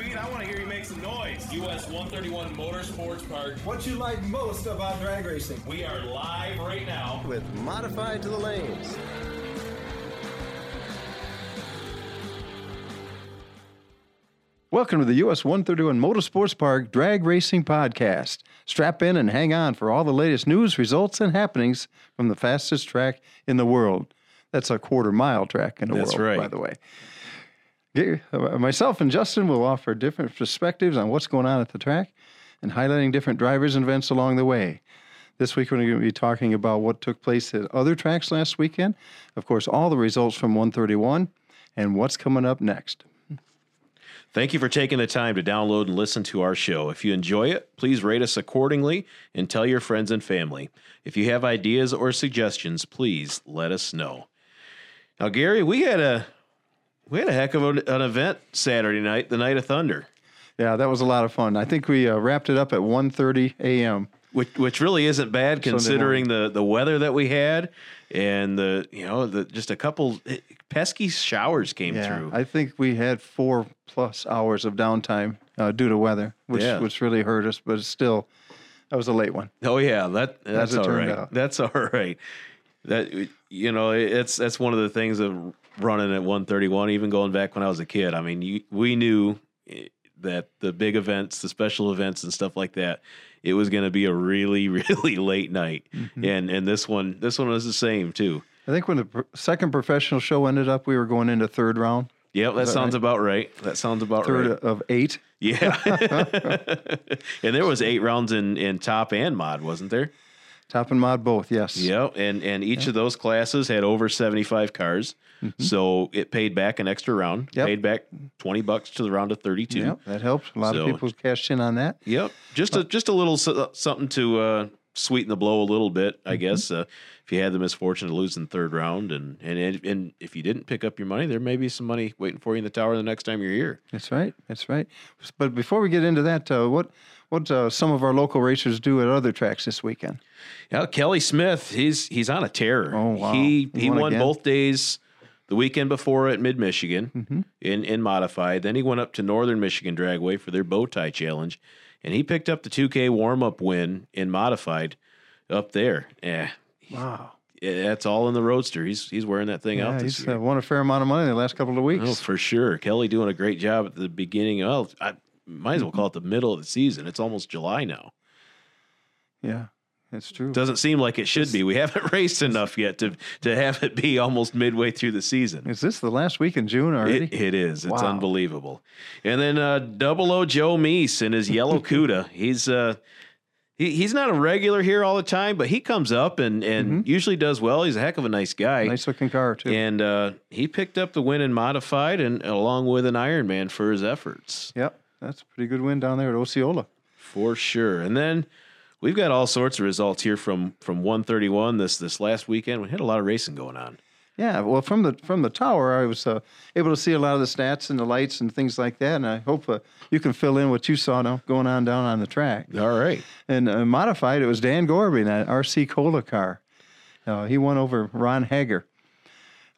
speed, I want to hear you make some noise. US 131 Motorsports Park. What you like most about drag racing? We are live right now. with Modified to the Lanes. Welcome to the US 131 Motorsports Park Drag Racing Podcast. Strap in and hang on for all the latest news, results, and happenings from the fastest track in the world. That's a quarter mile track in the That's world, right. by the way. Get- uh, Myself and Justin will offer different perspectives on what's going on at the track and highlighting different drivers and events along the way. This week, we're going to be talking about what took place at other tracks last weekend. Of course, all the results from 131 and what's coming up next. Thank you for taking the time to download and listen to our show. If you enjoy it, please rate us accordingly and tell your friends and family. If you have ideas or suggestions, please let us know. Now, Gary, we had a we had a heck of an, event Saturday night, the night of Thunder, Yeah, that was a lot of fun. I think we uh, wrapped it up at 1.30 a.m. which which really isn't bad considering the the weather that we had and the you know the just a couple eh, pesky showers came Yeah, through. I think we had four plus hours of downtime uh, due to weather, which Yeah. which really hurt us. But still, that was a late one. Oh yeah, that that's all right. out. That's all right. That you know, it's that's one of the things of running at 131. Even going back when I was a kid, I mean, you, we knew eh, that the big events, the special events, and stuff like that, it was going to be a really, really late night. Mm-hmm. And and this one, this one was the same too. I think when the pr- second professional show ended up, we were going into third round, Yep, that that sounds right? about right. That sounds about third right. of eight. Yeah, and there was eight rounds in in top and mod, wasn't there? Top and mod both, yes. Yep, and and each of those classes had over seventy five cars, so it paid back an extra round. Mm-hmm. Yep. Paid back twenty bucks to the round of thirty two. Yep, that helped. A lot So- of people cashed in on that. Yep, just a just a little so- something to uh, sweeten the blow a little bit, I guess. Uh, if you had the misfortune to lose in the third round, and and and if you didn't pick up your money, there may be some money waiting for you in the tower the next time you're here. That's right. That's right. But before we get into that, uh, what what uh, some of our local racers do at other tracks this weekend? Yeah, Kelly Smith, he's he's on a tear. Oh, wow. He He he won won, both days. The weekend before at Mid Michigan Mm-hmm. in in modified. Then he went up to Northern Michigan Dragway for their bow tie challenge, and he picked up the 2K warm up win in modified up there. Yeah, Wow. that's all in the roadster. He's he's wearing that thing Yeah, out this he's uh, won a fair amount of money in the last couple of weeks. Oh, for sure. Kelly doing a great job at the beginning. Well, I might as well call it the middle of the season. It's almost July now. Yeah, that's true. Doesn't seem like it should be. We haven't raced enough yet to to have it be almost midway through the season. Is this the last week in June already? It, it is. It's Wow. unbelievable. And then uh, Double O Joe Meese and his yellow Cuda. He's uh, he, he's not a regular here all the time, but he comes up and and usually does well. He's a heck of a nice guy. nice looking car too. And uh, he picked up the win in modified and along with an Ironman for his efforts. Yep, that's a pretty good win down there at Osceola. For sure. And then we've got all sorts of results here from from 131 this this last weekend. We had a lot of racing going on. Yeah, well, from the from the tower, I was uh, able to see a lot of the stats and the lights and things like that, and I hope uh, you can fill in what you saw going on down on the track. All right. And uh, modified, it was Dan Gorby in that RC Cola car. Uh, he won over Ron Hager.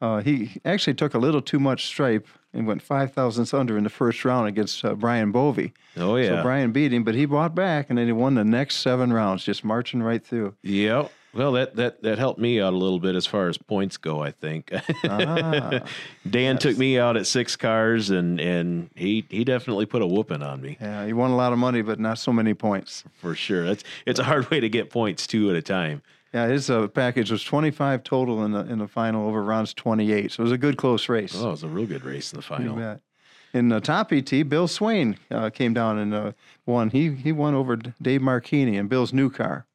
Uh, he actually took a little too much stripe and went five thousandths under in the first round against uh, Brian Bovey. Oh yeah. So Brian beat him, but he bought back, and then he won the next seven rounds, just marching right through. Yeah. Well, that, that that helped me out a little bit as far as points go. I think Ah, Dan took me out at six cars, and and he he definitely put a whooping on me yeah, he won a lot of money, but not so many points. for sure. That's it's a hard way to get points two at a time. Yeah, his uh, package was 25 total in the in the final over Ron's 28. So it was a good close race. Oh, it was a real good race in the You final. bet. In the top ET, Bill Swain uh, came down and uh, won. He he won over Dave Marchini in Bill's new car.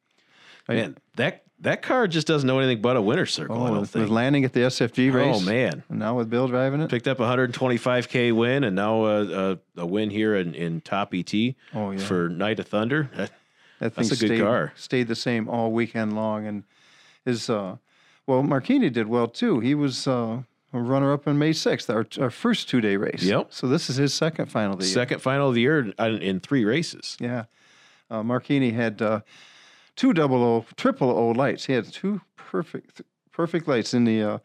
Man, that that car just doesn't know anything but a winner circle. I Oh, don't with, think. landing at the SFG race. Oh man, And now with Bill driving it. picked up a 125k win, and now a, a, a win here in, in top ET Oh, yeah. for Night of Thunder. That- That That's thing a good stayed, car. Stayed the same all weekend long, and his uh, well, Marchini did well too. He was uh, a runner up in May 6th, our, our first two day race. Yep. So this is his second final of the year. Second final of the year in, in three races. Yeah. Uh, Marchini had uh, two double O, triple O lights. He had two perfect, perfect lights in the uh,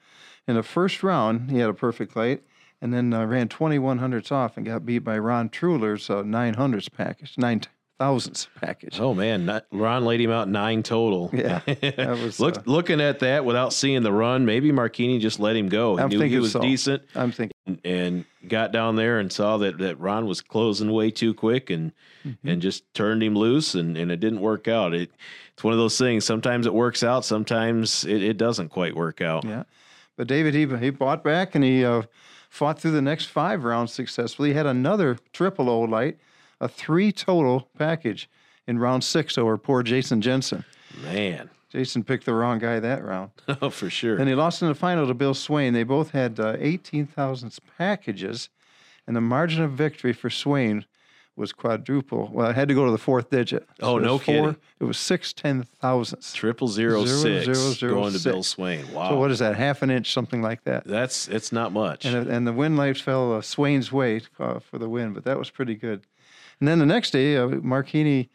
in the first round. He had a perfect light, and then uh, ran 2100s off and got beat by Ron Truler's uh, 9 hundredths package, 9 thousandths package. Oh man, not, Ron laid him out nine total. Yeah, that was, Look, uh, looking at that without seeing the run, maybe Marchini just let him go. He I'm knew he was so. decent I'm thinking, and got down there and saw that, that Ron was closing way too quick and Mm-hmm. and just turned him loose and, and it didn't work out. It it's one of those things. Sometimes it works out, sometimes it, it doesn't quite work out. yeah. But David, he he bought back and he uh, fought through the next five rounds successfully. He had another triple O light, a three total package in round six over poor Jason Jensen. Man. Jason picked the wrong guy that round. Oh, for sure. And he lost in the final to Bill Swain. They both had uh, 18 thousandths packages, and the margin of victory for Swain was quadruple. Well, it had to go to the fourth digit. Oh, no four, kidding. It was six ten thousandths. Triple zero Zero, six zero, zero, going to. Bill Swain. Wow. So what is that? Half an inch, something like that. That's it's not much. And, and the win lights fell uh, Swain's way uh, for the win, but that was pretty good. And then the next day, uh, Marchini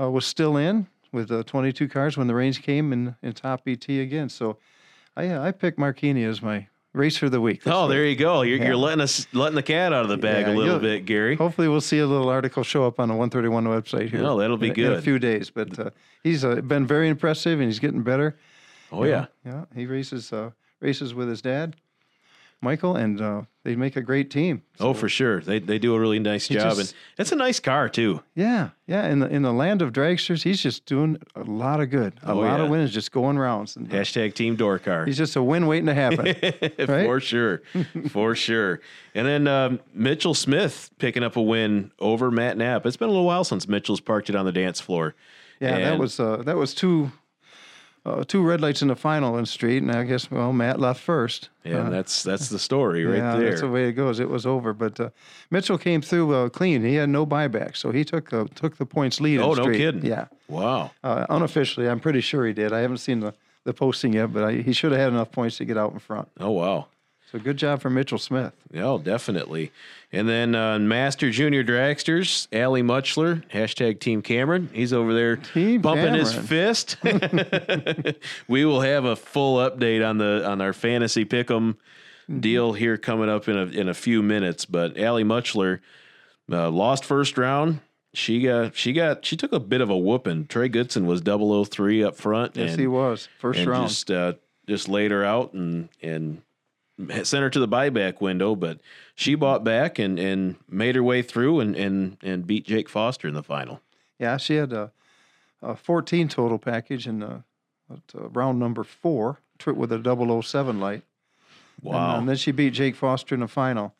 uh, was still in with uh, 22 cars when the range came in, in top ET again. So I, uh, I picked Marchini as my racer of the week. oh, week. there you go. You're, Yeah. you're letting us letting the cat out of the bag Yeah, a little bit, Gary. Hopefully, we'll see a little article show up on the 131 website here. Oh, that'll be in, in a few days. But uh, he's uh, been very impressive, and he's getting better. Oh yeah. Yeah, he races uh, races with his dad, Michael, and uh, they make a great team. Oh, for sure. They they do a really nice job, just- and it's a nice car too. Yeah, yeah. In the in the land of dragsters, he's just doing a lot of good. A Oh, lot of yeah. wins, just going rounds. And, Hashtag Team Door Car. he's just a win waiting to happen. right? for sure, for sure. And then um, Mitchell Smith picking up a win over Matt Knapp. It's been a little while since Mitchell's parked it on the dance floor. yeah, that was uh, that was two uh, two red lights in the final in street, and I guess well Matt left first. Yeah, Uh, that's that's the story right yeah, there. that's the way it goes. It was over, but uh, Mitchell came through uh, clean. He had no buyback, so he took uh, took the points lead. oh, no street. kidding. Yeah, Wow. uh, unofficially, I'm pretty sure he did. I haven't seen the, the posting yet, but I, he should have had enough points to get out in front. Oh wow. So good job for Mitchell Smith. Oh, definitely. And then uh, Master Junior Dragsters, Allie Muchler, hashtag Team Cameron. He's over there Team bumping his fist. we will have a full update on the on our fantasy pick'em Mm-hmm. deal here coming up in a in a few minutes. But Allie Muchler uh, lost first round. She got she got she took a bit of a whooping. Trey Goodson was 003 up front. Yes, and, he was first and round. just uh, just laid her out and and sent her to the buyback window, but she bought back and and made her way through and and and beat Jake Foster in the final. yeah, she had a, a 14 total package in uh, at, uh, round number four with a 007 light. And, uh, Wow. And, then she beat Jake Foster in the final.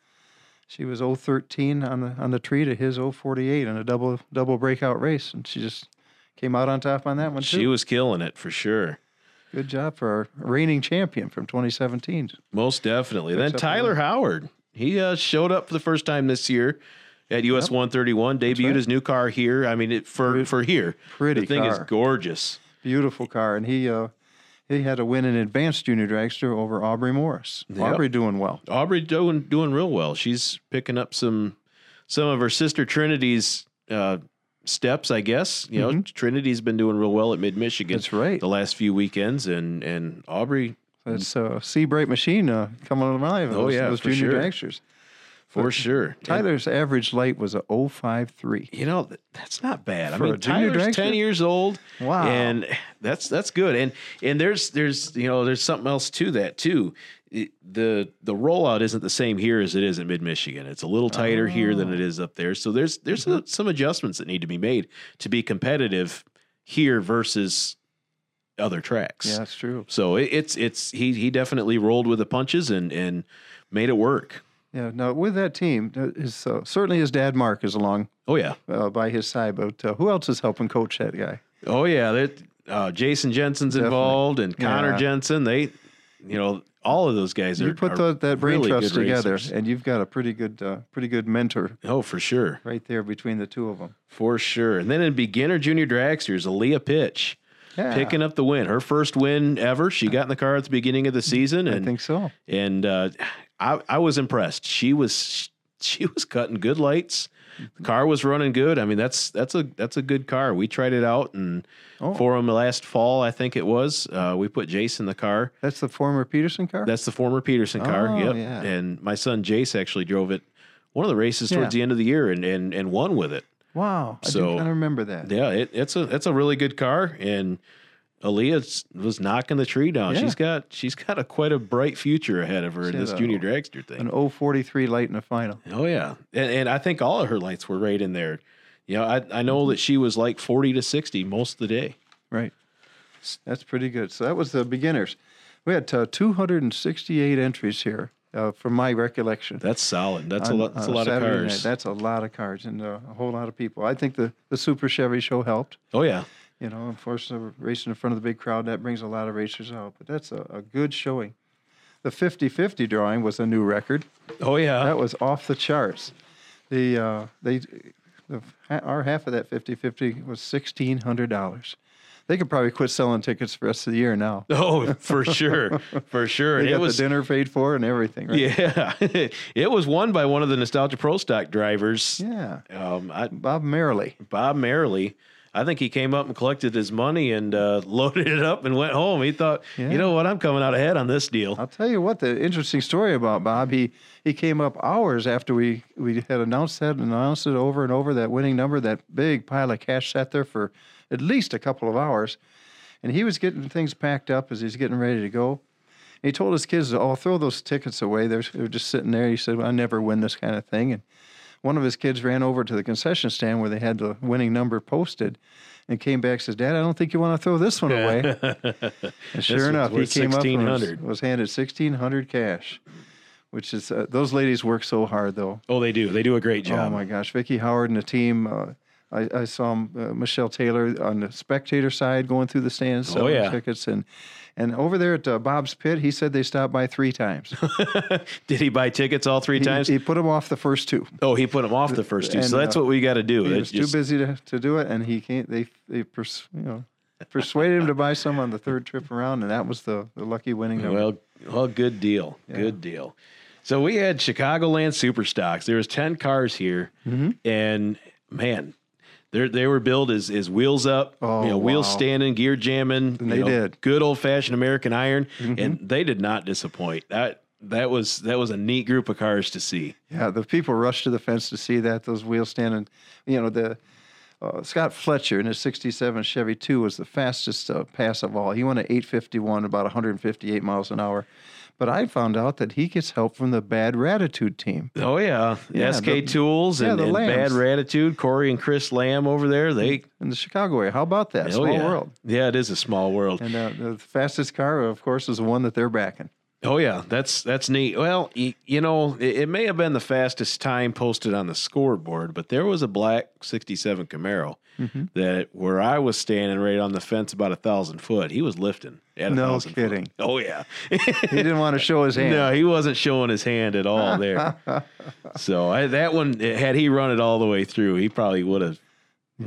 She was 013 on the on the tree to his 048 in a double double breakout race, and she just came out on top on that one too. she was killing it for sure. Good job for our reigning champion from 2017. Most definitely. Then Tyler Howard, he uh, showed up for the first time this year at US 131. Debuted right. his new car here. I mean, it, for for here, pretty the thing is gorgeous. Beautiful car, and he uh, he had a win in advanced junior dragster over Aubrey Morris. Aubrey doing well. Aubrey doing doing real well. She's picking up some some of her sister Trinity's uh, steps, I guess. You know, Trinity's been doing real well at Mid Michigan. Mm-hmm. That's right. The last few weekends, and and Aubrey That's uh, Sea Bright Machine uh, coming alive. Oh, those, yeah, those for junior sure. for sure. And, Tyler's average light was a 053. you know that's not bad. I mean, a junior Tyler's ten years old. Wow. and that's that's good. And and there's there's you know there's something else to that too. It- the the rollout isn't the same here as it is in mid Michigan. It's a little tighter here than it Oh. up there. So there's there's Mm-hmm. uh some adjustments that need to be made to be competitive here versus other tracks. Yeah, that's true. So it, it's it's he he definitely rolled with the punches and and made it work. Yeah. Now with that team, uh, his uh, certainly his dad Mark is along Oh yeah. uh, by his side, but uh, who else is helping coach that guy? Oh yeah. That uh, Jason Jensen's Definitely. involved and Connor Yeah. Jensen. They, you know, all of those guys are. You put are the, that brain really trust together, racers. and you've got a pretty good, uh, pretty good mentor Oh, for sure. right there between the two of them. For sure. And then in beginner junior dragsters, Aaliyah Pitch Yeah, picking up the win. Her first win ever. She got in the car at the beginning of the season and, I think so. and uh, I I was impressed. She was she was cutting good lights the car was running good. I mean, that's that's a that's a good car. We tried it out and Oh. for him last fall, I think it was. Uh, we put Jace in the car. That's the former Peterson car. That's the former Peterson car. Oh, yep. yeah. And my son Jace actually drove it one of the races Yeah. towards the end of the year and and, and won with it. wow. I So- do of remember that. Yeah, it, it's a it's a really good car, and Aaliyah was knocking the tree down. Yeah. She's got she's got a quite a bright future ahead of her in this junior dragster thing. An 043 light in the final. Oh yeah, and, and I think all of her lights were right in there. You know, I I know that she was like forty to sixty most of the day. Right. That's pretty good. So that was the beginners. We had uh, 268 entries here, uh, from my recollection. That's solid. That's a lot. That's a on lot of cars. night. That's a lot of cars and uh, a whole lot of people. I think the, the Super Chevy show helped. oh yeah, You know, unfortunately, racing in front of the big crowd, that brings a lot of racers out. But that's a, a good showing. The 50 50 drawing was a new record. oh yeah. That was off the charts. The, uh, they, the, our half of that 50 50 was $1,600. They could probably quit selling tickets for the rest of the year now. oh, for sure, for sure. They And got it was the dinner paid for and everything, right? yeah, it was won by one of the Nostalgia Pro Stock drivers. Yeah. Um, I, Bob Merrily. Bob Merrily. I think he came up and collected his money and uh, loaded it up and went home. He thought, Yeah. you know what, I'm coming out ahead on this deal. I'll tell you what, the interesting story about Bob, he, he came up hours after we, we had announced that and announced it over and over, that winning number, that big pile of cash sat there for at least a couple of hours. And he was getting things packed up as he's getting ready to go. And he told his kids, oh, throw those tickets away. They're, they're just sitting there. He said, well, I never win this kind of thing. And one of his kids ran over to the concession stand where they had the winning number posted and came back and says, Dad, I don't think you want to throw this one away. And sure enough, he came up and was, 1600. was handed sixteen hundred cash, which is uh, those ladies work so hard though. oh, they do. They do a great job. Oh my gosh, Vicki Howard and the team. Uh, I, I saw uh, Michelle Taylor on the spectator side going through the stands Oh, selling yeah. tickets, and and over there at uh, Bob's Pit, he said they stopped by three times. Did he buy tickets all three he, times? he put them off the first two. oh, he put them off the first two. so that's uh, what we got to do. He It was just- too busy to, to do it, and he can't. They they pers- you know persuaded him to buy some on the third trip around, and that was the, the lucky winning number. Well, well, good deal. Good deal. So we had Chicagoland Super Stocks. There was ten cars here, Mm-hmm. and man, they they were billed as, as wheels up, Oh, you know, wheels standing, gear jamming. And they know, did. Mm-hmm. good old fashioned American iron, and they did not disappoint. That that was that was a neat group of cars to see. Yeah, the people rushed to the fence to see that those wheels standing. You know, the uh, Scott Fletcher in his '67 Chevy 2 was the fastest uh, pass of all. He went at 851, about 158 miles an hour. But I found out that he gets help from the Bad Ratitude team. Oh yeah, Yeah, SK the- Tools and, the and Bad Ratitude, Corey and Chris Lamb over there. They in the Chicago area. How about that? oh Small yeah, world. yeah, it is a small world. And uh, the fastest car, of course, is the one that they're backing. Oh yeah, that's that's neat. Well, you, you know, it, it may have been the fastest time posted on the scoreboard, but there was a black '67 Camaro Mm-hmm. that where I was standing right on the fence, about a thousand foot. He was lifting. At No thousand foot. kidding. Oh yeah. He didn't want to show his hand. no, he wasn't showing his hand at all there. so I, that one, had he run it all the way through, he probably would have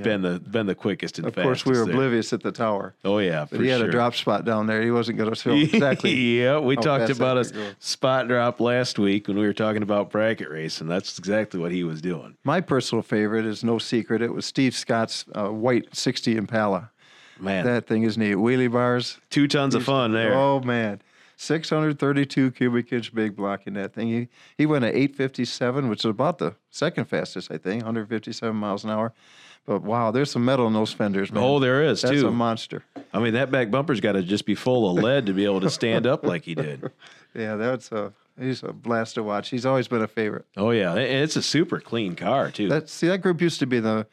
been the been the quickest and Of course, we were there. oblivious at the tower. Oh yeah, But he had sure. a drop spot down there. He wasn't going to show exactly. yeah, we talked about a spot drop last week when we were talking about bracket racing. That's exactly what he was doing. My personal favorite is no secret. It was Steve Scott's uh, white 60 Impala. Man, That thing is neat. Wheelie bars. two tons of fun there. Oh man, 632 cubic inch big block in that thing. He he went at 857, which is about the second fastest, I think, 157 miles an hour. But wow, there's some metal in those fenders, man. Oh, there is, That's too. a monster. I mean, that back bumper's got to just be full of lead to be able to stand up like he did. Yeah, that's a he's a blast to watch. He's always been a favorite. Oh yeah, and it's a super clean car too. That see that group used to be the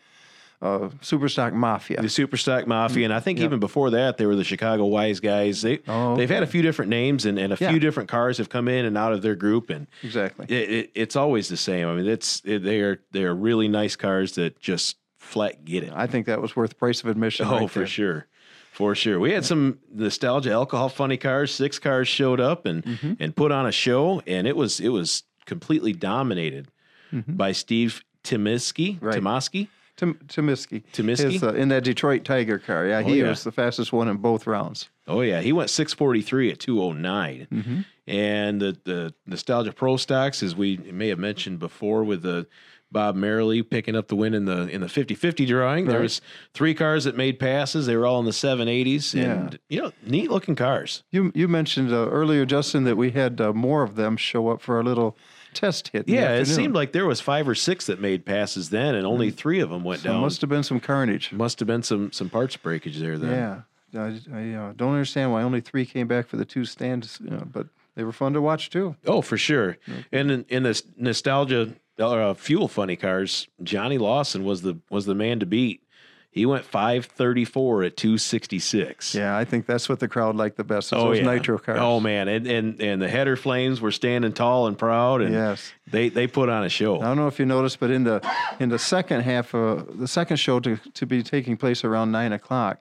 uh, Superstock Mafia. the Superstock Mafia, and I think even before that, they were the Chicago Wise Guys. They Oh, they've had a few different names, and, and a Yeah. few different cars have come in and out of their group, and Exactly. it, it, it's always the same. I mean, it's it, they are they are really nice cars that just flat get it. I think that was worth the price of admission. Oh, right for there. sure. For sure. We had some nostalgia alcohol funny cars. Six cars showed up and Mm-hmm. and put on a show and it was it was completely dominated by Steve Timisky. Mm-hmm. Right. Timoski. Tim, Tomiski. Tomiski? His, uh, in that Detroit Tiger car. Yeah, he yeah. was the fastest one in both rounds. Oh yeah, he went 643 at 209. Mm-hmm. And the the nostalgia pro stocks as we may have mentioned before with the Bob Merrily picking up the win in the in the 50-50 drawing. There was three cars that made passes. They were all in the 780s Yeah. and you know, neat looking cars. You you mentioned uh, earlier, Justin, that we had uh, more of them show up for our little test hit. Yeah, it seemed like there was five or six that made passes then and only 3 of them went Mm. So down. must have been some carnage. Must have been some some parts breakage there then. Yeah, I, I uh, don't understand why only three came back for the two stands, you know, but they were fun to watch too. Oh, for sure. And in, in this nostalgia uh, fuel funny cars, Johnny Lawson was the was the man to beat. He went 534 at 266. Yeah, I think that's what the crowd liked the best. Oh those yeah. nitro cars. Oh man, and, and and the header flames were standing tall and proud, and Yes. they they put on a show. I don't know if you noticed, but in the in the second half, of the second show to, to be taking place around nine o'clock,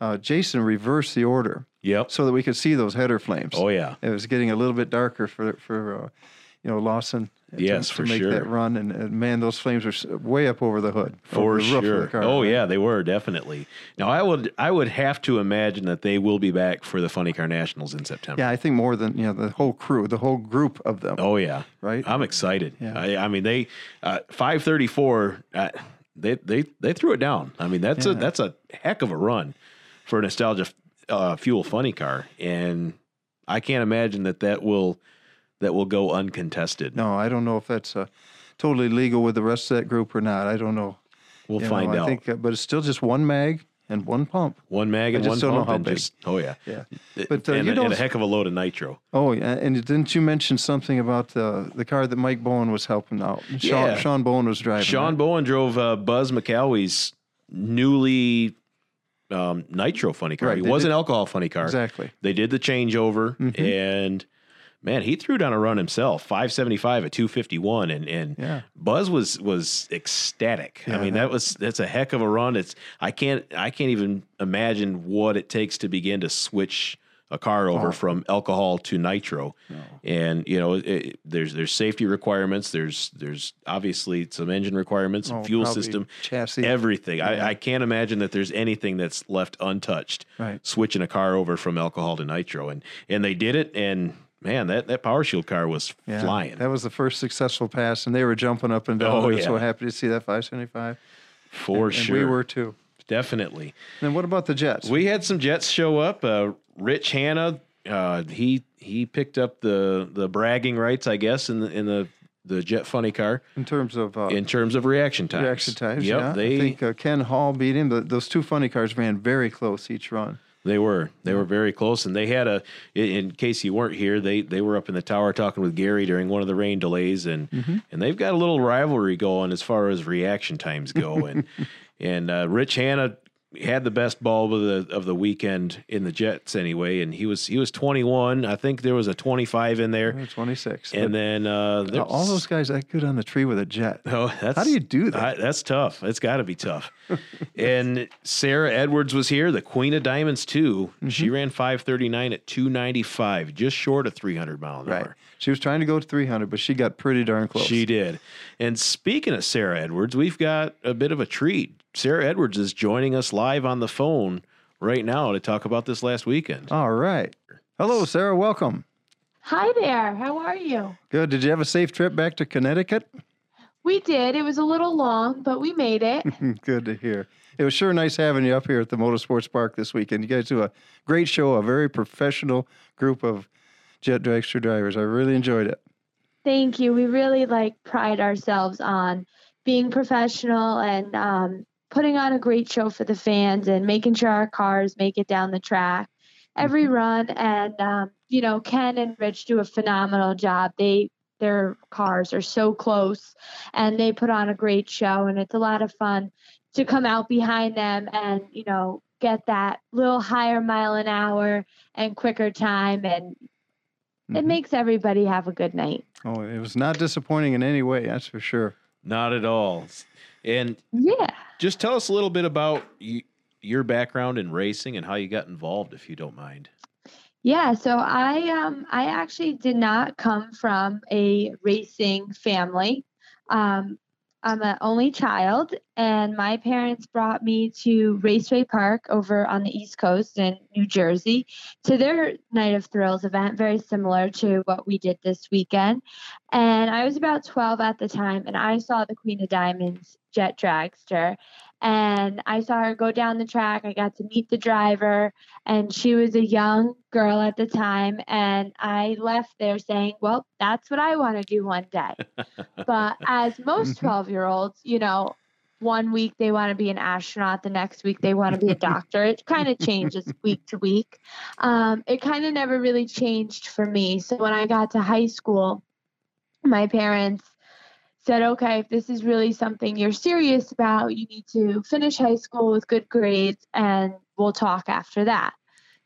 uh, Jason reversed the order Yep. so that we could see those header flames. Oh yeah. It was getting a little bit darker for for uh, you know Lawson. To- Yes, to, for make sure. that run, and, and man, those flames were s- way up over the hood, For the roof of the sure. car. Oh yeah, they were definitely. Now I would I would have to imagine that they will be back for the Funny Car Nationals in September. Yeah, I think more than you know the whole crew, the whole group of them. Oh yeah, Right? I'm excited. Yeah. I, I mean, they uh, 534. Uh, they they they threw it down. I mean, that's a that's a heck of a run for a nostalgia uh, fuel funny car, and I can't imagine that that will that will go uncontested. No, I don't know if that's uh, totally legal with the rest of that group or not. I don't know. we'll You know, find I out. think, uh, but it's still just one mag and one pump. one mag and I one don't know pump, and big. just oh yeah, Yeah. But, uh, and, you don't- and a heck of a load of nitro. Oh, yeah, and didn't you mention something about uh, the car that Mike Bowen was helping out? Sean, Yeah. Sean Bowen was driving. Sean right? Bowen drove uh, Buzz McCalway's newly um, nitro funny car. Right, he was did- an alcohol funny car. Exactly. They did the changeover, Mm-hmm. and man, he threw down a run himself, five seventy five at two fifty one, and and Yeah. Buzz was was ecstatic. Yeah, I mean, that- that was that's a heck of a run. It's I can't I can't even imagine what it takes to begin to switch a car over Oh. from alcohol to nitro. And you know, it, there's there's safety requirements. There's there's obviously some engine requirements, Oh, fuel system, chassis. everything. I, I can't imagine that there's anything that's left untouched. Right. Switching a car over from alcohol to nitro, and and they did it. And man, that that Power Shield car was Yeah, flying That was the first successful pass, and they were jumping up and down. Oh, were so happy to see that 575. for and sure. we were too. definitely. And what about the Jets? We had some Jets show up. Uh, Rich Hanna, uh, he he picked up the the bragging rights, I guess, in the in the the Jet Funny car in terms of uh, in terms of reaction times. reaction times. Yep, yeah. they I think uh, Ken Hall beat him. The, those two funny cars ran very close each run. They were. They were very close, and they had a. In case you weren't here, they they were up in the tower talking with Gary during one of the rain delays, and Mm-hmm. and they've got a little rivalry going as far as reaction times go, and and uh, Rich Hanna had the best bulb of the of the weekend in the Jets anyway, and he was he was twenty one. I think there was a twenty five in there, 26. and then uh, all those guys that good on the tree with a jet. Oh, that's How do you do that? I- that's tough. It's got to be tough. and Sarah Edwards was here, the Queen of Diamonds too. Mm-hmm. She ran 539 at 295, just short of 300 mile an Right. hour. She was trying to go to 300, but she got pretty darn close. She did. And speaking of Sarah Edwards, we've got a bit of a treat. Sarah Edwards is joining us live on the phone right now to talk about this last weekend. All right. Hello, Sarah. Welcome. Hi there. How are you? Good. Did you have a safe trip back to Connecticut? We did. It was a little long, but we made it. Good to hear. It was sure nice having you up here at the Motorsports Park this weekend. You guys do a great show, a very professional group of jet dragster drivers. I really enjoyed it. Thank you. We really like pride ourselves on being professional and um, putting on a great show for the fans and making sure our cars make it down the track every run. And um, you know, Ken and Rich do a phenomenal job. They their cars are so close, and they put on a great show. And it's a lot of fun to come out behind them and you know get that little higher mile an hour and quicker time and it Mhm. makes everybody have a good night. Oh, it was not disappointing in any way, that's for sure. Not at all. And Yeah. just tell us a little bit about y- your background in racing and how you got involved, if you don't mind. Yeah, so I um I actually did not come from a racing family. Um I'm an only child and my parents brought me to Raceway Park over on the East Coast in New Jersey to their Night of Thrills event very similar to what we did this weekend. And I was about 12 at the time, and I saw the Queen of Diamonds jet dragster. And I saw her go down the track. I got to meet the driver, and she was a young girl at the time. And I left there saying, Well, that's what I want to do one day. but as most 12 year olds, you know, one week they want to be an astronaut, the next week they want to be a doctor. it kind of changes week to week. Um, it kind of never really changed for me. So when I got to high school, my parents said, okay, if this is really something you're serious about, you need to finish high school with good grades and we'll talk after that.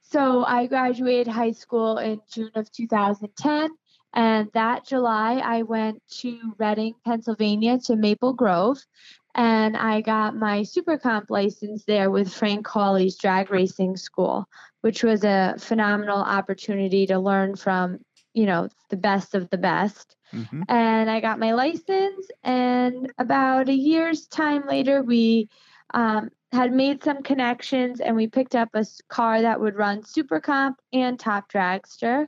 So I graduated high school in June of 2010. And that July, I went to Reading, Pennsylvania to Maple Grove. And I got my super comp license there with Frank Hawley's drag racing school, which was a phenomenal opportunity to learn from, you know, the best of the best. Mm-hmm. And I got my license. And about a year's time later, we um, had made some connections and we picked up a car that would run Super Comp and Top Dragster.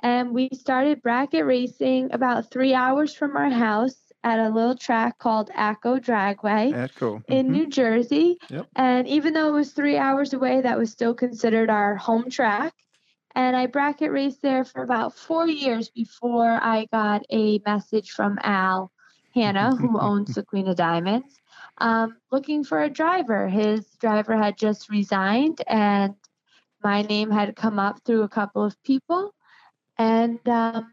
And we started bracket racing about three hours from our house at a little track called Atco Dragway Atco. in Mhm. New Jersey. Yep. And even though it was three hours away, that was still considered our home track. And I bracket raced there for about four years before I got a message from Al Hanna, who owns the Queen of Diamonds, um, looking for a driver. His driver had just resigned, and my name had come up through a couple of people. And um,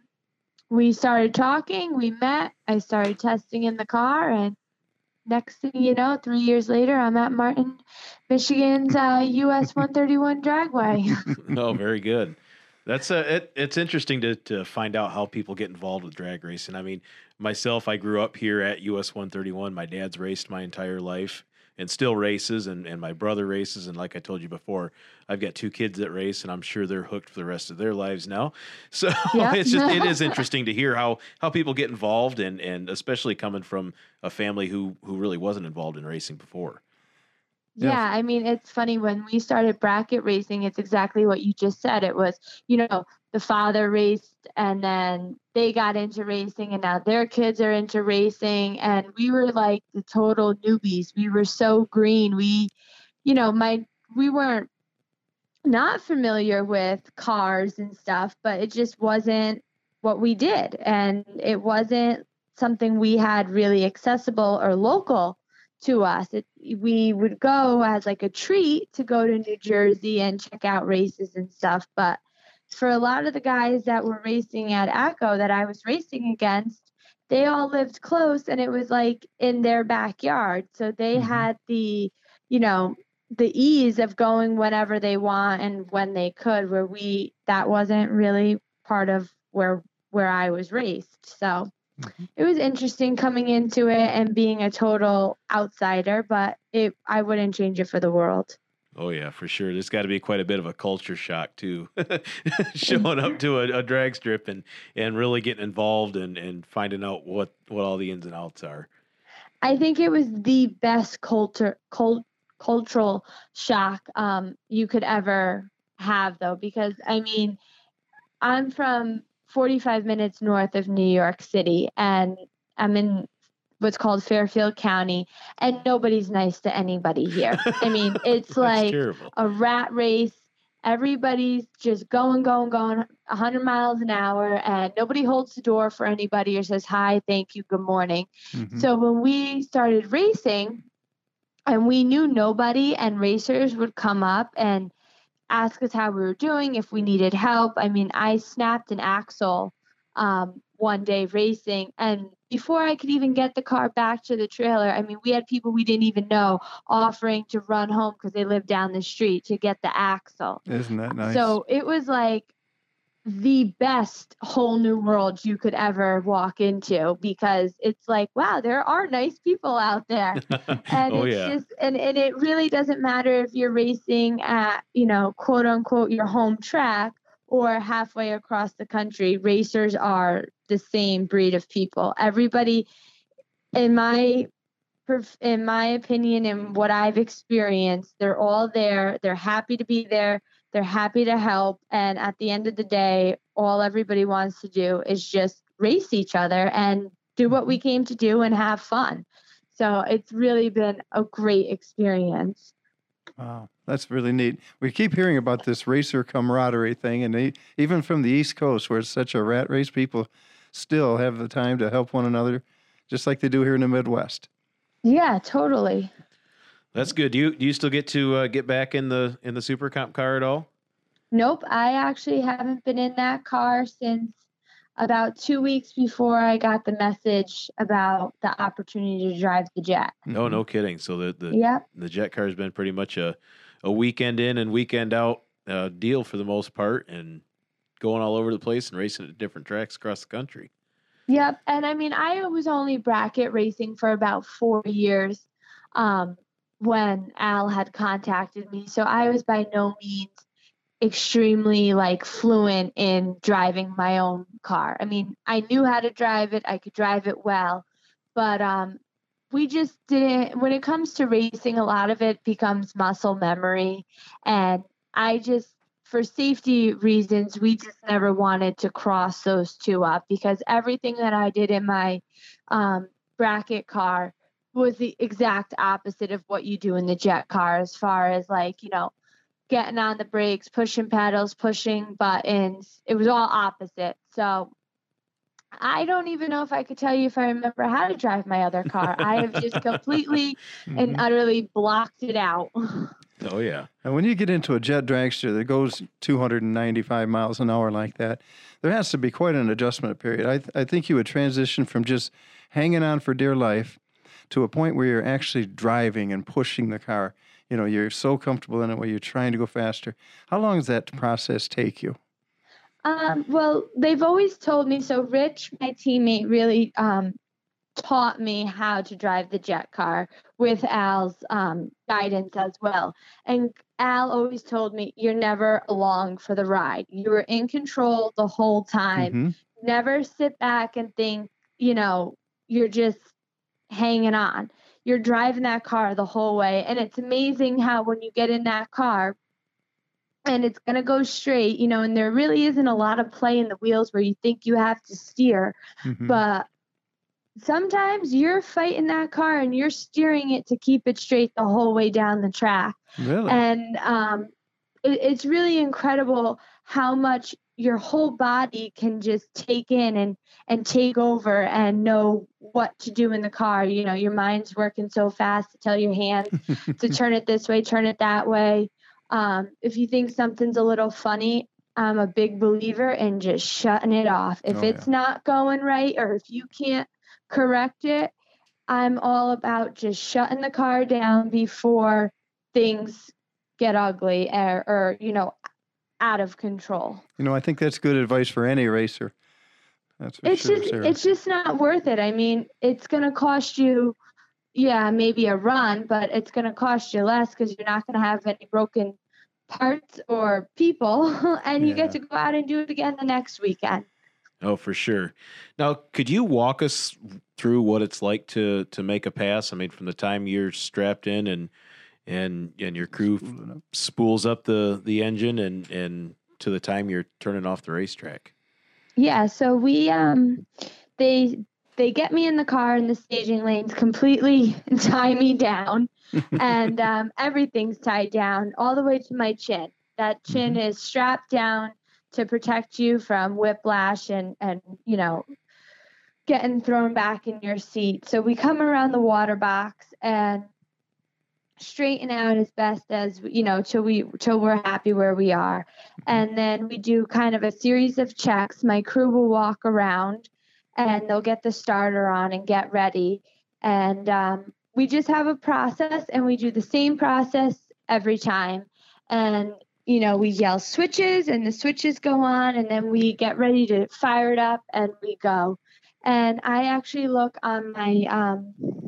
we started talking, we met, I started testing in the car, and next thing you know, three years later, I'm at Martin, Michigan's uh, US 131 Dragway. oh, very good. That's uh, it, it's interesting to to find out how people get involved with drag racing. I mean, myself, I grew up here at US 131. My dad's raced my entire life and still races, and, and my brother races. And like I told you before, I've got two kids that race, and I'm sure they're hooked for the rest of their lives now. So Yeah. it's just it is interesting to hear how how people get involved, and and especially coming from a family who who really wasn't involved in racing before. Yeah. I mean, it's funny when we started bracket racing, it's exactly what you just said. It was, you know, the father raced and then they got into racing and now their kids are into racing. And we were like the total newbies. We were so green. We, you know, my, we weren't not familiar with cars and stuff, but it just wasn't what we did. And it wasn't something we had really accessible or local to us. It, we would go as like a treat to go to New Jersey and check out races and stuff. But for a lot of the guys that were racing at Atco that I was racing against, they all lived close and it was like in their backyard. So they Mhm. had the, you know, the ease of going whenever they want and when they could, where we, that wasn't really part of where where I was raced. So it was interesting coming into it and being a total outsider, but it I wouldn't change it for the world. Oh yeah, for sure. There's got to be quite a bit of a culture shock too, showing up to a, a drag strip and and really getting involved and and finding out what what all the ins and outs are. I think it was the best culture cult, cultural shock um, you could ever have though because I mean I'm from 45 minutes north of New York City and I'm in what's called Fairfield County and nobody's nice to anybody here. I mean, it's like terrible. a rat race. Everybody's just going, going, going 100 miles an hour, and nobody holds the door for anybody or says hi, thank you, good morning. Mhm. So when we started racing, and we knew nobody, and racers would come up and ask us how we were doing, if we needed help. I mean, I snapped an axle um, one day racing, and before I could even get the car back to the trailer, I mean, we had people we didn't even know offering to run home because they lived down the street to get the axle. Isn't that nice? So it was like the best whole new world you could ever walk into because it's like, wow, there are nice people out there. And oh it's yeah, just and, and it really doesn't matter if you're racing at, you know, quote unquote your home track or halfway across the country. Racers are the same breed of people. Everybody in my in my opinion and what I've experienced, they're all there. They're happy to be there. They're happy to help. And at the end of the day, all everybody wants to do is just race each other and do what we mm-hmm. came to do and have fun. So it's really been a great experience. Wow, that's really neat. We keep hearing about this racer camaraderie thing, and they, even from the East Coast, where it's such a rat race, people still have the time to help one another, just like they do here in the Midwest. Yeah, totally. That's good. Do you do you still get to uh, get back in the in the super comp car at all? Nope, I actually haven't been in that car since about two weeks before I got the message about the opportunity to drive the jet. No, no kidding. So the the, Yep. the jet car has been pretty much a a weekend in and weekend out uh, deal for the most part, and going all over the place and racing at different tracks across the country. Yep. And I mean, I was only bracket racing for about four years um, when Al had contacted me. So I was by no means extremely like fluent in driving my own car. I mean, I knew how to drive it, I could drive it well, but um, we just didn't, when it comes to racing, a lot of it becomes muscle memory. And I just, for safety reasons, we just never wanted to cross those two up because everything that I did in my um, bracket car was the exact opposite of what you do in the jet car, as far as like, you know, getting on the brakes, pushing pedals, pushing buttons. It was all opposite. So I don't even know if I could tell you if I remember how to drive my other car. I have just completely mm-hmm. and utterly blocked it out. Oh yeah. And when you get into a jet dragster that goes 295 miles an hour like that, there has to be quite an adjustment period. I, th- I think you would transition from just hanging on for dear life to a point where you're actually driving and pushing the car. You know, you're so comfortable in it where you're trying to go faster. How long does that process take you? Um, well, they've always told me. So, Rich, my teammate, really um, taught me how to drive the jet car with Al's um, guidance as well. And Al always told me, You're never along for the ride. You're in control the whole time. Mhm. Never sit back and think, you know, you're just hanging on. You're driving that car the whole way. And it's amazing how when you get in that car, and it's going to go straight, you know, and there really isn't a lot of play in the wheels where you think you have to steer, Mhm. but sometimes you're fighting that car and you're steering it to keep it straight the whole way down the track. Really? And um, it, it's really incredible how much your whole body can just take in and and take over and know what to do in the car. You know, your mind's working so fast to tell your hands to turn it this way, turn it that way. Um, if you think something's a little funny, I'm a big believer in just shutting it off. If Oh, it's not going right or if you can't correct it, I'm all about just shutting the car down before things get ugly or, or you know, out of control. you know, I think that's good advice for any racer. That's for it's sure, just Sarah. it's just not worth it. I mean, it's going to cost you yeah, maybe a run, but it's going to cost you less cuz you're not going to have any broken parts or people and you get to go out and do it again the next weekend. Oh, for sure. Now, could you walk us through what it's like to to make a pass? I mean, from the time you're strapped in and and and your crew up. spools up the the engine and and to the time you're turning off the racetrack. Yeah, so we um they they get me in the car in the staging lanes, completely tie me down, and um, everything's tied down all the way to my chin. That chin is strapped down to protect you from whiplash and and you know getting thrown back in your seat. So we come around the water box and straighten out as best as you know till we till we're happy where we are. And then we do kind of a series of checks. My crew will walk around and they'll get the starter on and get ready. And um, we just have a process and we do the same process every time. And you know we yell switches and the switches go on and then we get ready to fire it up and we go. And i actually look on my um,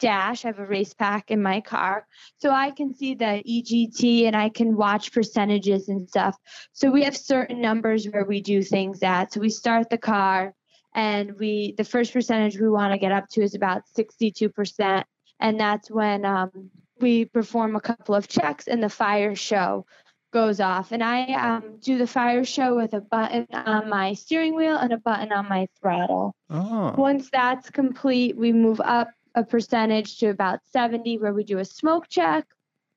dash i have a race pack in my car so i can see the egt and i can watch percentages and stuff so we have certain numbers where we do things at so we start the car and we the first percentage we want to get up to is about 62% and that's when um, we perform a couple of checks and the fire show goes off. And I um, do the fire show with a button on my steering wheel and a button on my throttle. Oh. Once that's complete, we move up a percentage to about 70 where we do a smoke check.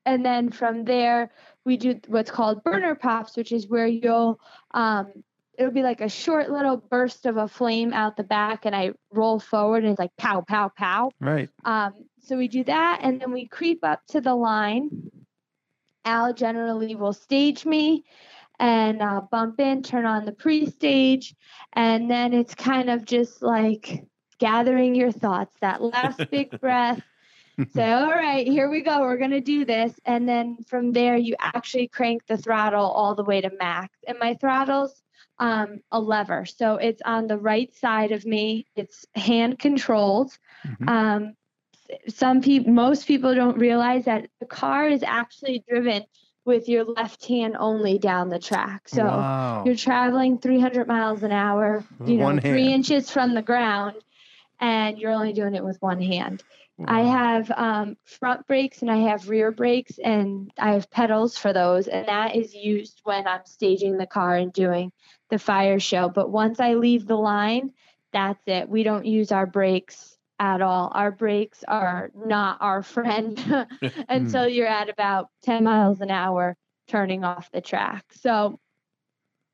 And then from there, we do what's called burner pops, which is where you'll, um, it'll be like a short little burst of a flame out the back, and I roll forward and it's like pow, pow, pow. Right. Um, so we do that, and then we creep up to the line. Al generally will stage me and uh, bump in, turn on the pre stage, and then it's kind of just like gathering your thoughts, that last big breath. Say, all right, here we go. We're going to do this. And then from there, you actually crank the throttle all the way to max. And my throttle's um, a lever. So it's on the right side of me, it's hand controlled. Mhm. Um, some people, most people don't realize that the car is actually driven with your left hand only down the track. So wow. you're traveling 300 miles an hour, you know, One three hand. inches from the ground, and you're only doing it with one hand. I have um, front brakes and I have rear brakes, and I have pedals for those, and that is used when I'm staging the car and doing the fire show. But once I leave the line, that's it. We don't use our brakes at all. Our brakes are not our friend until you're at about 10 miles an hour turning off the track. So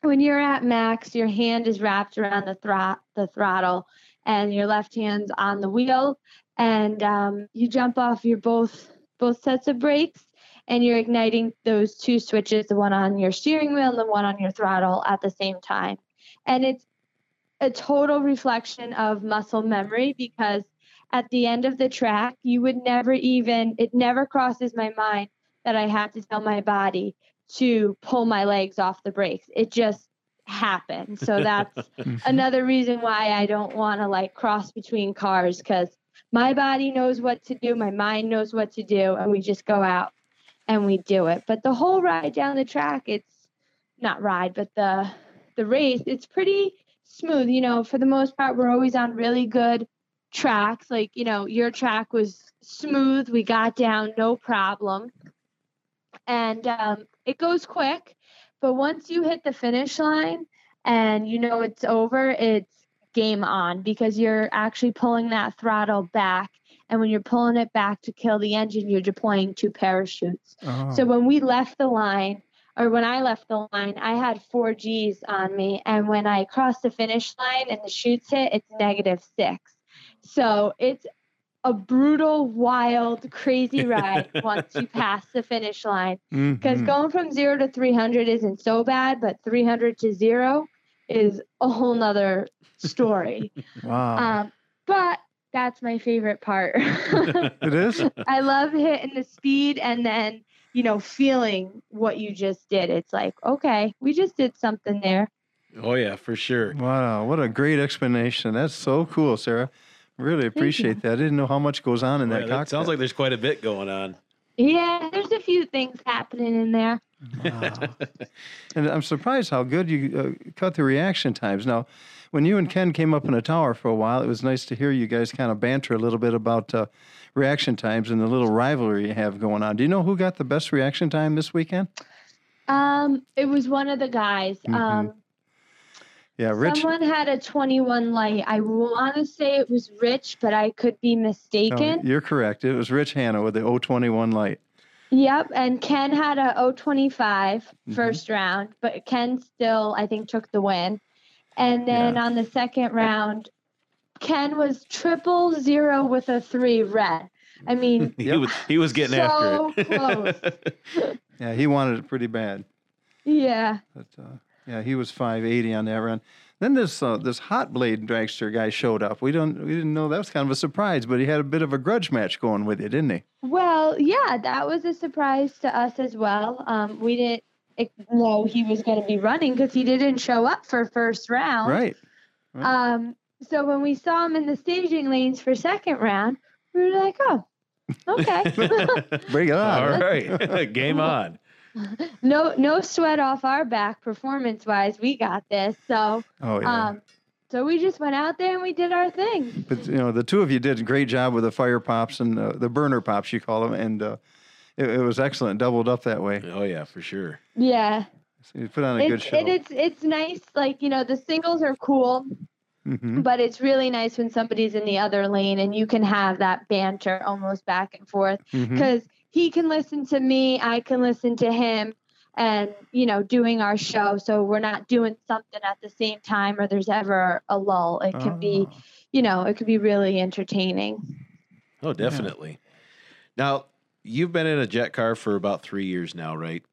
when you're at max, your hand is wrapped around the, throt- the throttle and your left hand's on the wheel. And um, you jump off your both both sets of brakes and you're igniting those two switches the one on your steering wheel and the one on your throttle at the same time. And it's a total reflection of muscle memory because at the end of the track you would never even it never crosses my mind that i have to tell my body to pull my legs off the brakes. It just happens so that's another reason why I don't want to like cross between cars because my body knows what to do, my mind knows what to do, and we just go out and we do it. But the whole ride down the track, it's not ride, but the the race, it's pretty smooth. You know, for the most part, we're always on really good tracks. Like you know, your track was smooth. We got down, no problem, and um, it goes quick. But once you hit the finish line and you know it's over, it's game on because you're actually pulling that throttle back. And when you're pulling it back to kill the engine, you're deploying two parachutes. Oh. So when we left the line, or when I left the line, I had four G's on me. And when I crossed the finish line and the chutes hit, it's negative six. So it's a brutal, wild, crazy ride once you pass the finish line because Mhm. going from zero to 300 isn't so bad but 300 to zero is a whole nother story wow. um, but that's my favorite part it is? i love hitting the speed and then you know feeling what you just did it's like okay we just did something there Oh yeah, for sure. Wow, what a great explanation. That's so cool, Sarah. Really appreciate that. I didn't know how much goes on in Yeah, that that cockpit. sounds like there's quite a bit going on. yeah there's a few things happening in there Wow. and I'm surprised how good you uh, cut the reaction times. Now, when you and Ken came up in a tower for a while, it was nice to hear you guys kind of banter a little bit about uh, reaction times and the little rivalry you have going on. Do you know who got the best reaction time this weekend? um, it was one of the guys Mhm. um, Yeah, Rich. Someone had a 21 light. I want to say it was Rich, but I could be No, mistaken. you're correct. It was Rich Hanna with the 021 light. Yep, and Ken had a 025 Mm-hmm. first round, but Ken still, I think, took the win. And then Yeah. on the second round, Ken was triple zero with a three red. I mean, He was he was getting So after it. close. Yeah, he wanted it pretty bad. yeah. But uh, yeah, he was 580 on that run. Then this uh, this hot blade dragster guy showed up. We don't we didn't know that was kind of a surprise, but he had a bit of a grudge match going with you, didn't he? Well, yeah, that was a surprise to us as well. Um, we didn't know he was going to be running because he didn't show up for first round. Right. Um, so when we saw him in the staging lanes for second round, we were like, oh, okay. Bring it on. All right, game on. No, no sweat off our back performance wise. We got this. So, Oh yeah. um, so we just went out there and we did our thing. but you know, the two of you did a great job with the fire pops and uh, the burner pops, you call them, and uh, it, it was excellent, doubled up that way. Oh yeah, for sure. Yeah. So you put on a good It's, show. and it's it's nice, like, you know, the singles are cool, Mhm. but it's really nice when somebody's in the other lane and you can have that banter almost back and forth because he can listen to me, I can listen to him, and you know, doing our show. So we're not doing something at the same time, or there's ever a lull. It can be, Oh. you know, it could be really entertaining. Oh, definitely. Now you've been in a jet car for about three years now, right?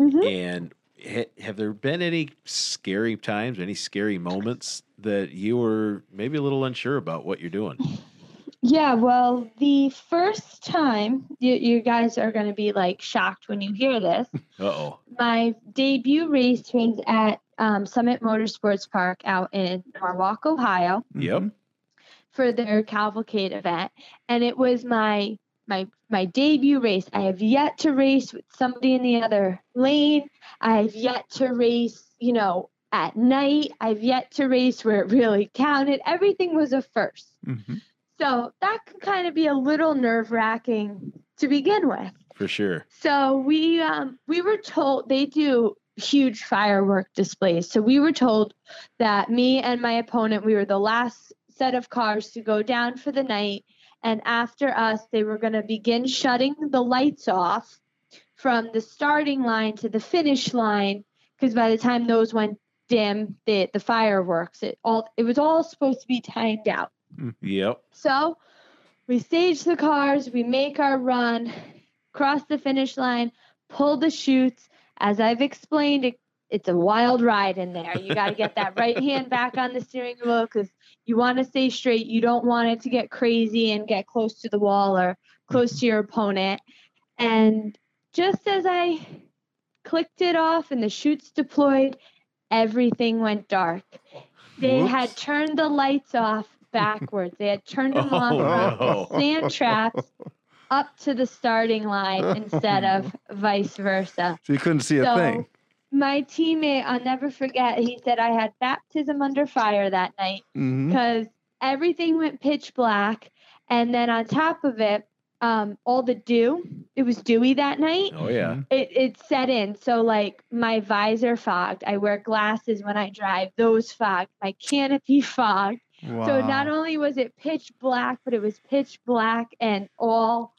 Mhm. And ha- have there been any scary times, any scary moments that you were maybe a little unsure about what you're doing? Yeah, well, the first time you, you guys are going to be like shocked when you hear this. Uh oh. My debut race was at um, Summit Motorsports Park out in Norwalk, Ohio. Yep. for their cavalcade event and it was my my my debut race i have yet to race with somebody in the other lane i've yet to race you know at night i've yet to race where it really counted everything was a first Mhm. So that can kind of be a little nerve wracking to begin with For sure. so we um, we were told they do huge firework displays. So we were told that me and my opponent we were the last set of cars to go down for the night, and after us they were going to begin shutting the lights off from the starting line to the finish line because by the time those went dim, the the fireworks it all it was all supposed to be timed out. Mm-hmm. Yep. So we stage the cars, we make our run, cross the finish line, pull the chutes. As I've explained, it, it's a wild ride in there. You got to get that right hand back on the steering wheel because you want to stay straight. You don't want it to get crazy and get close to the wall or close mm-hmm. to your opponent. And just as I clicked it off and the chutes deployed, everything went dark. They had turned the lights off backwards. They had turned them Oh, off no. sand traps up to the starting line instead of vice versa. So you couldn't see a thing. my teammate, I'll never forget, he said I had baptism under fire that night because everything went pitch black. And then on top of it, um, all the dew, it was dewy that night Oh yeah. it, it set in. So like my visor fogged. I wear glasses when I drive. Those fogged. My canopy fogged. Wow. So not only was it pitch black, but it was pitch black and all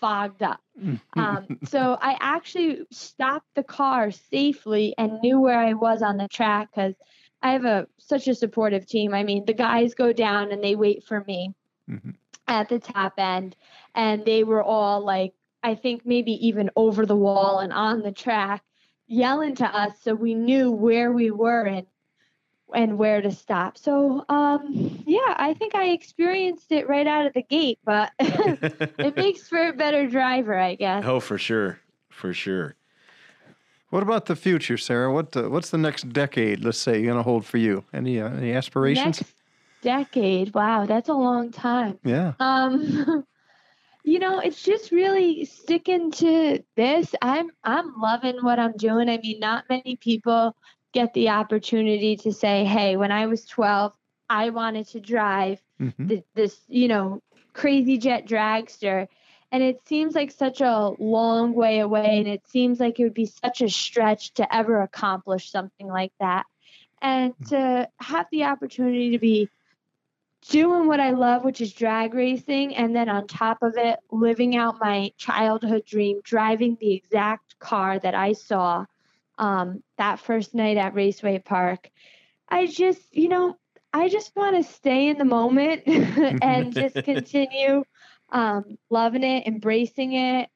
fogged up. Um, so I actually stopped the car safely and knew where I was on the track because I have a such a supportive team. I mean, the guys go down and they wait for me Mhm. at the top end, and they were all like, I think maybe even over the wall and on the track, yelling to us, so we knew where we were and and where to stop. So, um, yeah, I think I experienced it right out of the gate, but it makes for a better driver, I guess. oh, for sure. For sure. What about the future, Sarah? What the, what's the next decade? Let's say going to hold for you. Any uh, any aspirations? Next decade. Wow, that's a long time. Yeah. Um, you know, it's just really sticking to this. I'm I'm loving what I'm doing. I mean, not many people get the opportunity to say, "Hey, when I was 12, I wanted to drive Mhm. th- this, you know, crazy jet dragster." And it seems like such a long way away, and it seems like it would be such a stretch to ever accomplish something like that. And to have the opportunity to be doing what I love, which is drag racing, and then on top of it, living out my childhood dream, driving the exact car that I saw um, that first night at Raceway Park. I just, you know, I just want to stay in the moment and just continue um, loving it, embracing it,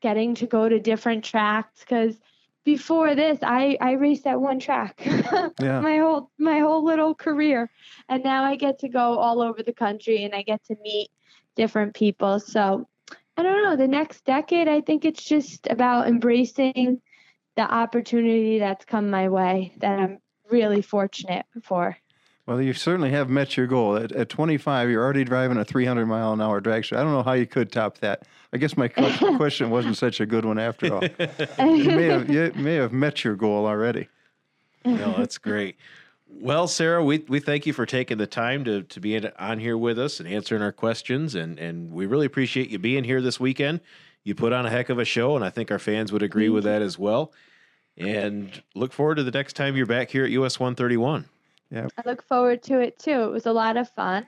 getting to go to different tracks because before this I, I raced at one track Yeah. my whole my whole little career and now I get to go all over the country and I get to meet different people so I don't know the next decade I think it's just about embracing the opportunity that's come my way that I'm really fortunate for Well, you certainly have met your goal. At, at 25, you're already driving a 300 mile an hour dragster. I don't know how you could top that. I guess my question wasn't such a good one after all. You may have you may have met your goal already. No, that's great. Well, Sarah, we, we thank you for taking the time to, to be in, on here with us and answering our questions. And, and we really appreciate you being here this weekend. You put on a heck of a show, and I think our fans would agree with that as well. And look forward to the next time you're back here at US 131. Yeah. I look forward to it too. It was a lot of fun.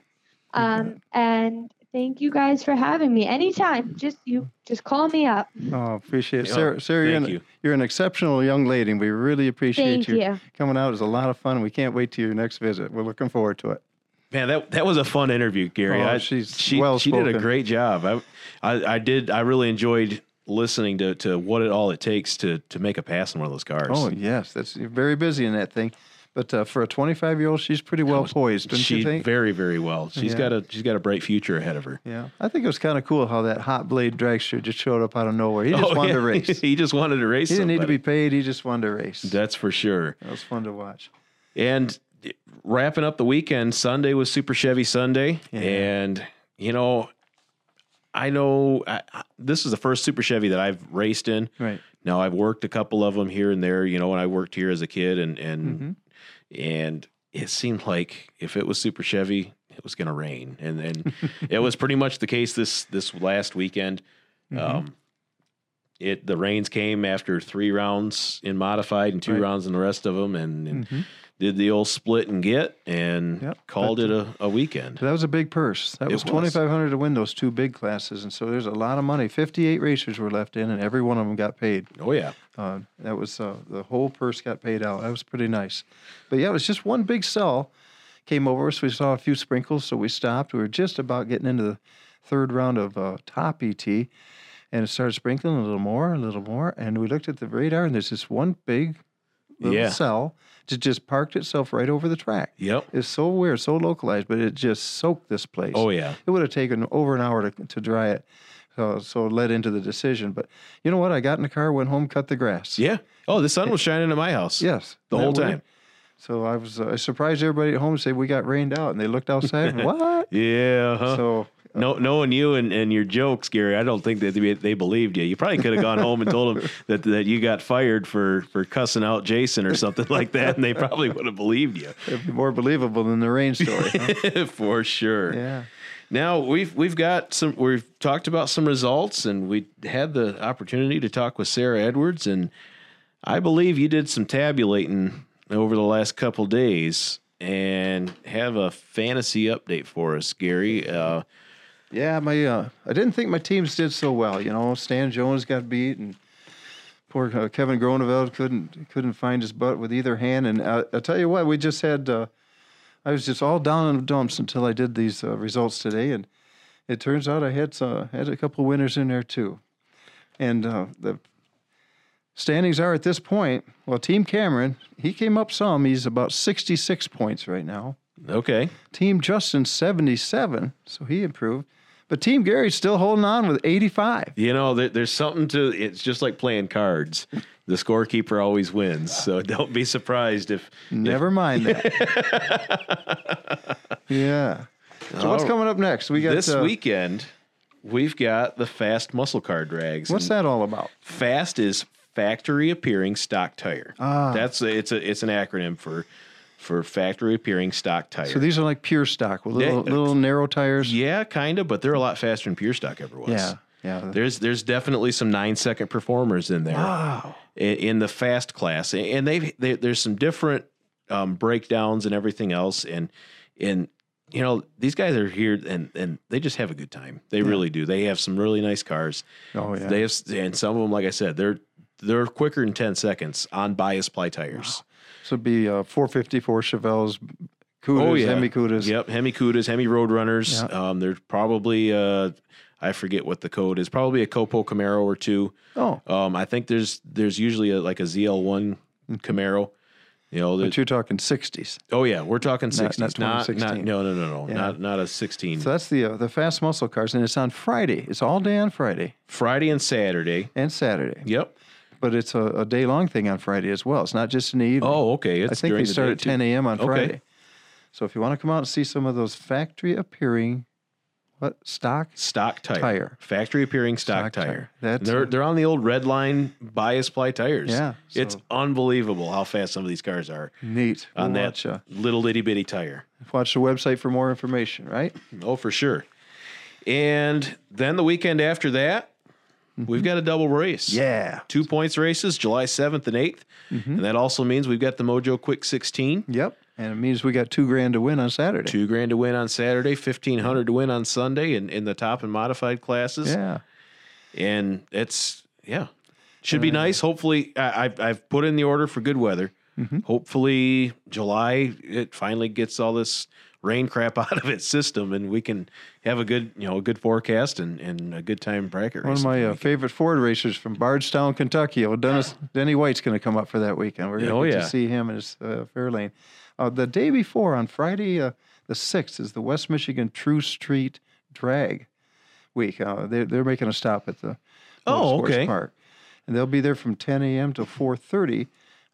Um, and thank you guys for having me. Anytime, just you just call me up. Oh, appreciate it. Yeah, Sarah, Sarah you're, thank an, you. you're an exceptional young lady, and we really appreciate Thank you, you. coming out. It was a lot of fun. We can't wait to your next visit. We're looking forward to it. Man, that that was a fun interview, Gary. Oh, I, she's she she did a great job. I, I I did. I really enjoyed listening to to what it all it takes to to make a pass in one of those cars. Oh, yes. That's you're very busy in that thing. But uh, for a 25 year old, she's pretty well poised, don't she you think? very very well. She's Yeah. got a she's got a bright future ahead of her. yeah. I think it was kind of cool how that hot blade dragster just showed up out of nowhere. He just Oh, wanted yeah. to race. he just wanted to race. He didn't need to be paid. He just wanted to race. That's for sure. that was fun to watch. And wrapping up the weekend, Sunday was Super Chevy Sunday, Yeah. and you know, I know I, this is the first Super Chevy that I've raced in. Right. Now I've worked a couple of them here and there, you know, when I worked here as a kid, and and Mhm. and it seemed like if it was Super Chevy, it was going to rain, and and it was pretty much the case this this last weekend. Mm-hmm. Um, it the rains came after three rounds in modified and two Right. rounds in the rest of them, and, and Mhm. Did the old split and get and Yep, called it a, a weekend. That was a big purse. That It was was. 2500 to win those two big classes. And so there's a lot of money. 58 racers were left in, and every one of them got paid. Oh yeah, Uh, that was uh, the whole purse got paid out. That was pretty nice. But yeah, it was just one big cell came over us. We saw a few sprinkles, so we stopped. We were just about getting into the third round of uh, top ET, and it started sprinkling a little more, a little more. And we looked at the radar, and there's this one big little Yeah. cell that just parked itself right over the track. yep. It's so weird, so localized, but it just soaked this place. Oh yeah, It would have taken over an hour to, to dry it. So, so it led into the decision. But you know what? I got in the car, went home, cut the grass. yeah. Oh, the sun was shining at my house. Yes. the whole time. So I was uh, I surprised everybody at home said we got rained out, and they looked outside. what? Yeah. huh. So no, knowing you and, and your jokes, Gary, I don't think that they, they believed you. You probably could have gone home and told them that, that you got fired for, for cussing out Jason or something like that, and they probably would have believed you it'd be more believable than the rain story. huh? for sure. yeah. Now we've we've got some we've talked about some results and we had the opportunity to talk with Sarah Edwards and I believe you did some tabulating over the last couple days and have a fantasy update for us, Gary. Uh, Yeah, my uh, I didn't think my teams did so well. You know, Stan Jones got beat, and poor uh, Kevin Groneveld couldn't couldn't find his butt with either hand. And uh, I tell you what, we just had uh, I was just all down in the dumps until I did these uh, results today, and it turns out I had uh, had a couple winners in there too. And uh, the standings are at this point. Well, Team Cameron he came up some. He's about sixty six points right now. okay. Team Justin 77, so he improved. But Team Gary's still holding on with 85. You know, there, there's something to it's just like playing cards. The scorekeeper always wins. So don't be surprised if Never mind that. yeah. So what's coming up next? We got this uh, weekend we've got the fast muscle car drags. What's that all about? FAST is factory appearing stock tire. Ah. That's a, it's a it's an acronym for for factory appearing stock tires. So these are like pure stock with little Yeah. little narrow tires. yeah, kind of, but they're a lot faster than pure stock ever was. Yeah. Yeah. There's there's definitely some nine second performers in there Wow. in, in the fast class, and they've they, there's some different um, breakdowns and everything else, and and you know these guys are here and and they just have a good time. They really do. They have some really nice cars. Oh yeah. They have, and some of them, like I said, they're they're quicker than ten seconds on bias ply tires. so it'd be uh, 454 Chevelles, Cudas, Hemi Cudas. Oh, Yep, Hemi Cudas, Hemi Roadrunners. Yeah. Um, they're probably uh, I forget what the code is. Probably a Copo Camaro or two. Oh, Um, I think there's there's usually a, like a ZL1 Camaro. You know, but you're talking 60s. oh yeah, we're talking sixties, not not not, 2016. no no no no, Yeah. not not a sixteen. So that's the uh, the fast muscle cars, and it's on Friday. It's all day on Friday Friday and Saturday. and Saturday. Yep. But it's a, a day long thing on Friday as well. It's not just an evening. Oh, okay. It's I think they the start at too. 10 a.m. on Okay. Friday. So if you want to come out and see some of those factory appearing, what stock? Stock tire. Tire. Factory appearing stock, Stock tire. tire. That's they're a- they're on the old red line bias ply tires. Yeah, It's unbelievable how fast some of these cars are Neat. on We'll that uh, little itty bitty tire. watch the website for more information. Right? Oh, for sure. And then the weekend after that, Mm-hmm. we've got a double race. Yeah. Two points races, July 7th and 8th. Mm-hmm. And that also means we've got the Mojo Quick 16. Yep. And it means we got two grand to win on Saturday. Two grand to win on Saturday, 1500 to win on Sunday in, in the top and modified classes. Yeah. And it's, yeah, should be uh, nice. Hopefully, I, I've, I've put in the order for good weather. Mm-hmm. Hopefully, July, it finally gets all this rain crap out of its system and we can have a good, you know, a good forecast and, and a good time bracket One of my uh, favorite Ford racers from Bardstown, Kentucky. Oh, Dennis Denny White's going to come up for that weekend. We're going Oh, to see him in his uh, Fairlane. Uh, the day before, on Friday, uh, the sixth, is the West Michigan True Street Drag Week. Uh, they're they're making a stop at the Oh, Motorsports okay. Park, and they'll be there from 10 a.m. to 4:30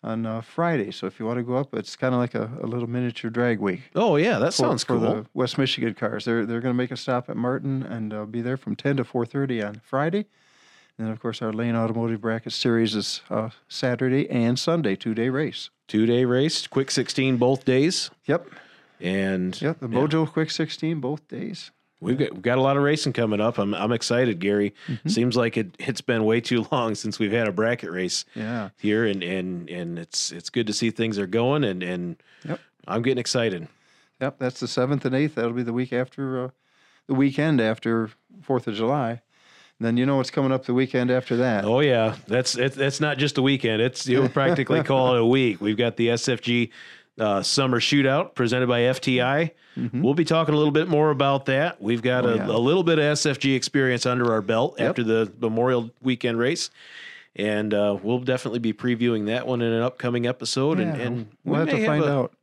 on uh, Friday. So if you want to go up, it's kind of like a, a little miniature drag week Oh, yeah, that for, sounds for cool. the West Michigan cars. They're they're going to make a stop at Martin and uh, be there from 10 to 4:30 on Friday. And then of course our Lane Automotive Bracket Series is uh, Saturday and Sunday, two day race. Two day race, quick 16 both days. Yep, And yep. The yeah, Mojo Quick 16 both days. We've got we've got a lot of racing coming up. I'm I'm excited, Gary. Mm-hmm. Seems like it it's been way too long since we've had a bracket race Yeah. here and and and it's it's good to see things are going and and Yep. I'm getting excited. Yep, that's the seventh and eighth. That'll be the week after uh, the weekend after Fourth of July. And then you know what's coming up the weekend after that. Oh yeah, that's that's not just a weekend. It's you'll practically call it a week. We've got the SFG uh, summer shootout presented by FTI. We'll be talking a little bit more about that. We've got Mm-hmm. Oh, a, yeah. a little bit of SFG experience under our belt Yep. after the Memorial Weekend race. And uh, we'll definitely be previewing that one in an upcoming episode. And, Yeah, and we'll we have to may find a- out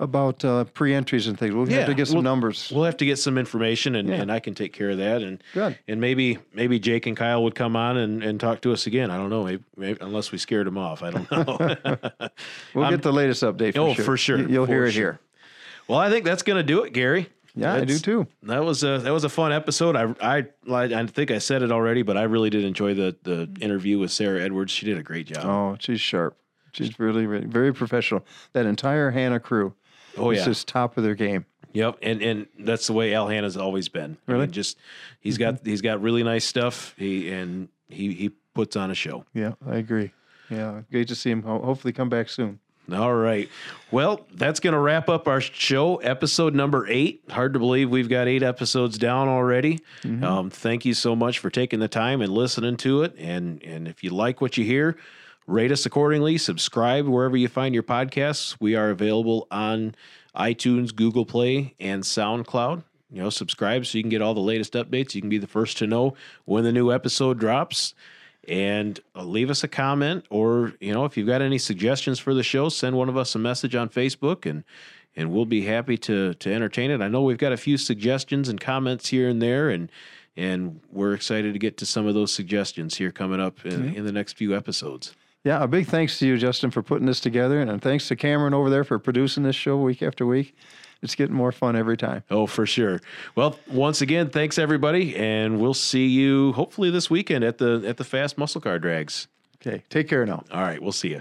about uh, pre-entries and things. We'll Yeah, have to get some we'll- numbers. We'll have to get some information, and, Yeah. and I can take care of that. And Good. and maybe maybe Jake and Kyle would come on and, and talk to us again. I don't know, maybe, maybe unless we scared them off. I don't know. We'll get the latest update. For Oh, sure. for sure, You- You'll for hear it sure. here. well, I think that's going to do it, Gary. Yeah, I do too. That was a that was a fun episode. I I I think I said it already, but I really did enjoy the the interview with Sarah Edwards. She did a great job. Oh, she's sharp. She's really, really very professional. That entire Hanna crew Oh, yeah. just top of their game. Yep, and and that's the way Al Hanna's always been. I Really? mean, just he's got he's got really nice stuff. He and he he puts on a show. Yeah, I agree. Yeah, great to see him. Hopefully, come back soon. All right. Well, that's going to wrap up our show, episode number eight. Hard to believe we've got eight episodes down already. Um, thank you so much for taking the time and listening to it. And and if you like what you hear, rate us accordingly. Subscribe wherever you find your podcasts. We are available on iTunes, Google Play, and SoundCloud. You know, subscribe so you can get all the latest updates. You can be the first to know when the new episode drops and uh, leave us a comment or you know if you've got any suggestions for the show send one of us a message on facebook and and we'll be happy to to entertain it i know we've got a few suggestions and comments here and there and and we're excited to get to some of those suggestions here coming up in, in the next few episodes Yeah, a big thanks to you, Justin, for putting this together, and thanks to Cameron over there for producing this show week after week. It's getting more fun every time. oh for sure well once again thanks everybody and we'll see you hopefully this weekend at the at the fast muscle car drags Okay, take care now. all right we'll see you